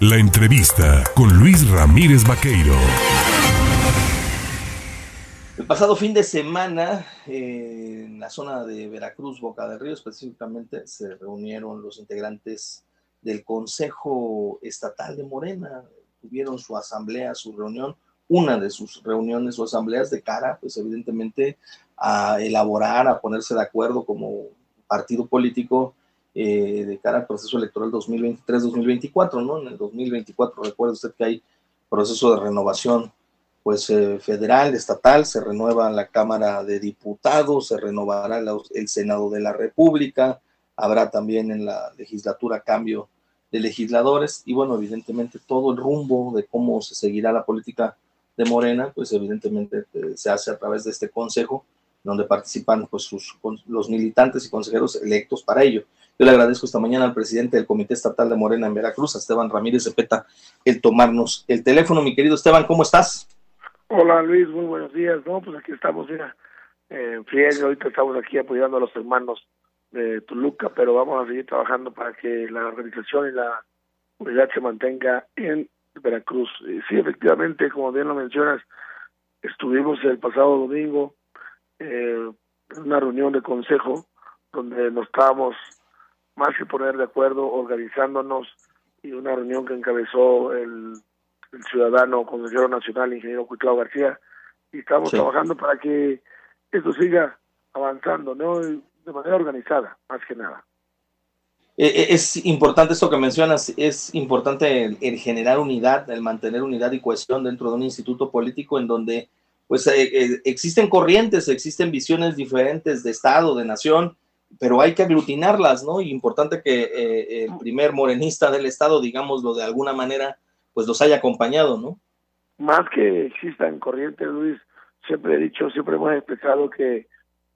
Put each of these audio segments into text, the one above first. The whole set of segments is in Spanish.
La entrevista con Luis Ramírez Vaqueiro. El pasado fin de semana, eh, en la zona de Veracruz, Boca del Río específicamente, se reunieron los integrantes del Consejo Estatal de Morena. Tuvieron su asamblea, su reunión, una de sus reuniones o asambleas de cara, pues evidentemente, a elaborar, a ponerse de acuerdo como partido político eh, de cara al proceso electoral 2023-2024, ¿no? En el 2024, recuerde usted que hay proceso de renovación pues eh, federal, estatal, se renueva la Cámara de Diputados, se renovará el Senado de la República, habrá también en la legislatura cambio de legisladores y bueno, evidentemente todo el rumbo de cómo se seguirá la política de Morena, pues evidentemente eh, se hace a través de este consejo donde participan pues sus, los militantes y consejeros electos para ello. Yo le agradezco esta mañana al presidente del Comité Estatal de Morena en Veracruz, a Esteban Ramírez Cepeta, el tomarnos el teléfono. Mi querido Esteban, ¿cómo estás? Hola Luis, muy buenos días. No, pues aquí estamos, mira, en eh, ahorita estamos aquí apoyando a los hermanos de Toluca, pero vamos a seguir trabajando para que la organización y la unidad se mantenga en Veracruz. sí, efectivamente, como bien lo mencionas, estuvimos el pasado domingo eh, en una reunión de consejo donde nos estábamos más que poner de acuerdo, organizándonos y una reunión que encabezó el, ciudadano consejero nacional, ingeniero Cuitlao García, y estamos trabajando para que esto siga avanzando, ¿no? De manera organizada, más que nada. Eh, eh, es importante esto que mencionas, es importante el, generar unidad, el mantener unidad y cohesión dentro de un instituto político en donde pues eh, existen corrientes, existen visiones diferentes de Estado, de nación, pero hay que aglutinarlas, ¿no? Y importante que eh, el primer morenista del Estado, digámoslo de alguna manera, pues los haya acompañado, ¿no? Más que existan corrientes, Luis, siempre he dicho, siempre hemos expresado que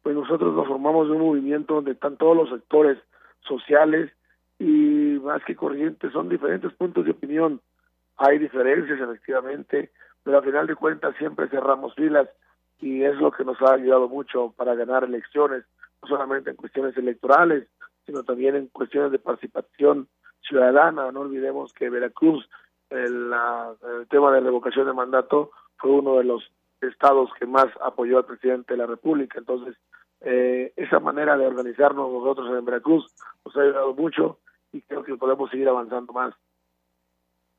pues nosotros nos formamos de un movimiento donde están todos los sectores sociales y más que corrientes son diferentes puntos de opinión. Hay diferencias efectivamente, pero al final de cuentas siempre cerramos filas y es lo que nos ha ayudado mucho para ganar elecciones no solamente en cuestiones electorales, sino también en cuestiones de participación ciudadana. No olvidemos que Veracruz, el, el tema de revocación de mandato, fue uno de los estados que más apoyó al presidente de la República. Entonces, eh, esa manera de organizarnos nosotros en Veracruz nos ha ayudado mucho y creo que podemos seguir avanzando más.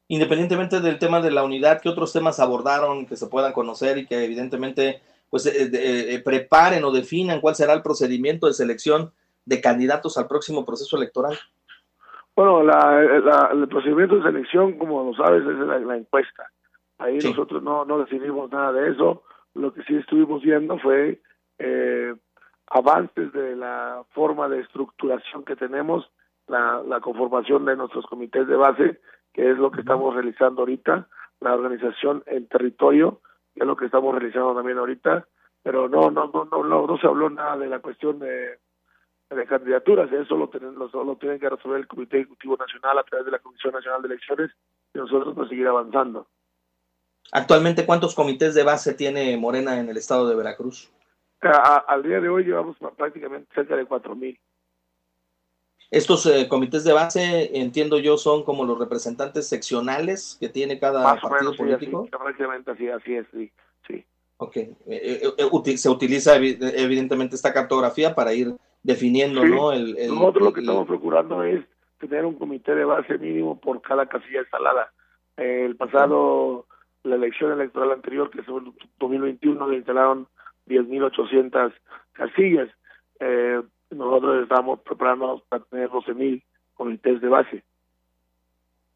Independientemente del tema de la unidad, ¿qué otros temas abordaron que se puedan conocer y que evidentemente pues eh, eh, preparen o definan cuál será el procedimiento de selección de candidatos al próximo proceso electoral? Bueno, la, el procedimiento de selección, como lo sabes, es la, encuesta. Ahí nosotros no, no decidimos nada de eso. Lo que sí estuvimos viendo fue eh, avances de la forma de estructuración que tenemos, la, la conformación de nuestros comités de base, que es lo que estamos realizando ahorita, la organización en territorio, es lo que estamos realizando también ahorita, pero no no no no no, se habló nada de la cuestión de, de candidaturas, eso lo, tienen, lo, tienen que resolver el Comité Ejecutivo Nacional a través de la Comisión Nacional de Elecciones y nosotros pues seguir avanzando. Actualmente, ¿cuántos comités de base tiene Morena en el estado de Veracruz? al día de hoy llevamos prácticamente cerca de cuatro mil. Estos eh, comités de base, entiendo yo, son como los representantes seccionales que tiene cada partido político. Sí, así, es, sí. sí. Ok. Eh, eh, se utiliza evidentemente esta cartografía para ir definiendo, ¿no? El, Nosotros lo que estamos procurando es tener un comité de base mínimo por cada casilla instalada. el pasado, la elección electoral anterior, que fue en 2021, le instalaron 10.800 casillas. Eh, nosotros estamos preparándonos para tener 12.000 comités de base.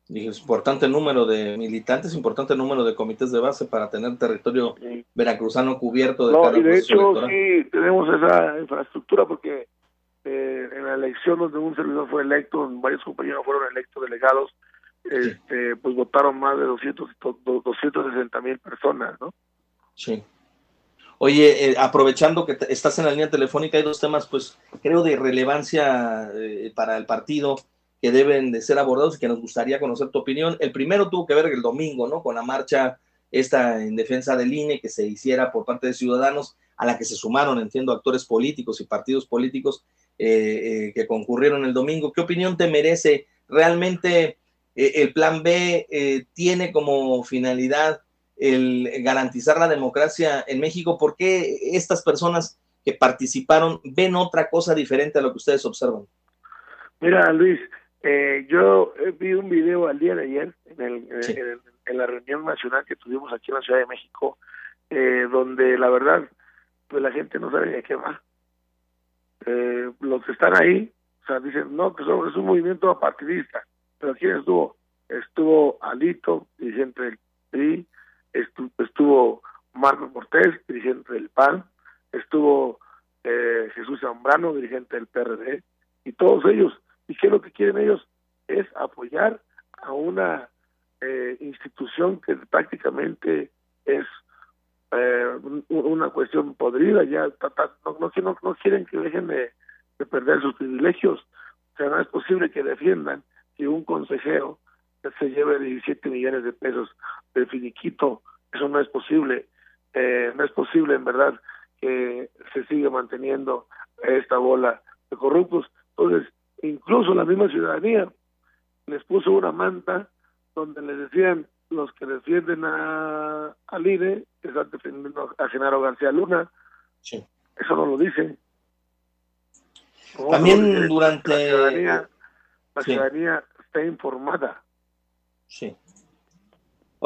Dije, es importante número de militantes, importante número de comités de base para tener territorio veracruzano cubierto de no, y de hecho sí tenemos esa infraestructura porque eh, en la elección donde un servidor fue electo, varios compañeros fueron electos delegados, este, pues votaron más de 200, 260 mil personas, ¿no? Sí. Oye, eh, aprovechando que estás en la línea telefónica, hay dos temas, pues creo de relevancia eh, para el partido que deben de ser abordados y que nos gustaría conocer tu opinión. El primero tuvo que ver el domingo, ¿no? Con la marcha esta en defensa del INE que se hiciera por parte de ciudadanos, a la que se sumaron, entiendo, actores políticos y partidos políticos eh, que concurrieron el domingo. ¿Qué opinión te merece? ¿Realmente el plan B tiene como finalidad el garantizar la democracia en México. ¿Por qué estas personas que participaron ven otra cosa diferente a lo que ustedes observan? Mira, Luis, eh, yo vi un video al día de ayer en, el, en, la reunión nacional que tuvimos aquí en la Ciudad de México, eh, donde la verdad, pues la gente no sabe de qué va. Eh, los que están ahí, o sea, dicen, no, que es un movimiento apartidista, pero ¿quién estuvo? Estuvo Alito, dirigente del PRI, estuvo Marco Cortés, dirigente del PAN, estuvo eh, Jesús Zambrano, dirigente del PRD, y todos ellos. ¿Y qué es lo que quieren ellos? Es apoyar a una eh, institución que prácticamente es eh, una cuestión podrida, ya no, no, no, quieren que dejen de, perder sus privilegios. O sea, no es posible que defiendan que un consejero se lleve 17 millones de pesos de finiquito. Eso no es posible. no es posible, en verdad, que se sigue manteniendo esta bola de corruptos. Entonces, incluso la misma ciudadanía les puso una manta donde les decían los que defienden a, al INE que están defendiendo a Genaro García Luna. Sí. Eso no lo dicen. También durante... La ciudadanía, la ciudadanía está informada. Sí.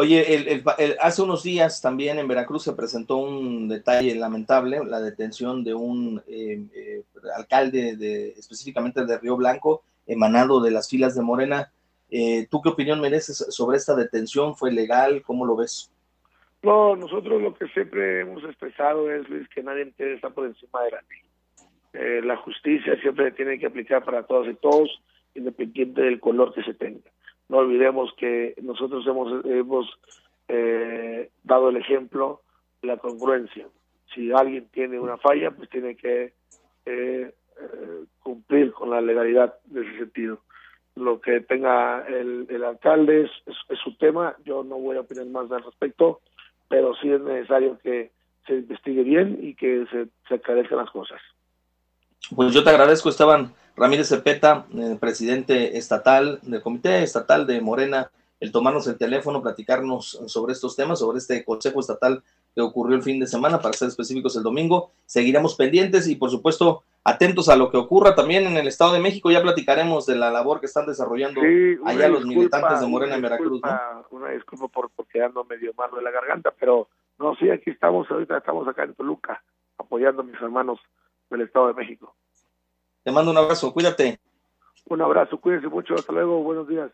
Oye, el, hace unos días también en Veracruz se presentó un detalle lamentable, la detención de un eh, eh, alcalde de, específicamente de Río Blanco, emanado de las filas de Morena. Eh, ¿Tú qué opinión mereces sobre esta detención? ¿Fue legal? ¿Cómo lo ves? No, nosotros lo que siempre hemos expresado es, Luis, que nadie está por encima de la ley. la justicia siempre tiene que aplicar para todos y todos, independiente del color que se tenga no olvidemos que nosotros hemos, hemos eh, dado el ejemplo de la congruencia. Si alguien tiene una falla, pues tiene que eh, eh, cumplir con la legalidad de ese sentido. Lo que tenga el, el alcalde es, su tema, yo no voy a opinar más al respecto, pero sí es necesario que se investigue bien y que se, se aclarezcan las cosas. Pues yo te agradezco, Esteban. Ramírez Cepeta, eh, presidente estatal del Comité Estatal de Morena, el tomarnos el teléfono, platicarnos sobre estos temas, sobre este Consejo Estatal que ocurrió el fin de semana, para ser específicos el domingo. Seguiremos pendientes y, por supuesto, atentos a lo que ocurra también en el Estado de México. Ya platicaremos de la labor que están desarrollando allá los militantes de Morena en Veracruz. Una disculpa por, por quedando medio malo de la garganta, pero no, sí, aquí estamos, ahorita estamos acá en Toluca, apoyando a mis hermanos del Estado de México. Te mando un abrazo, cuídate. Un abrazo, cuídense mucho, hasta luego, buenos días.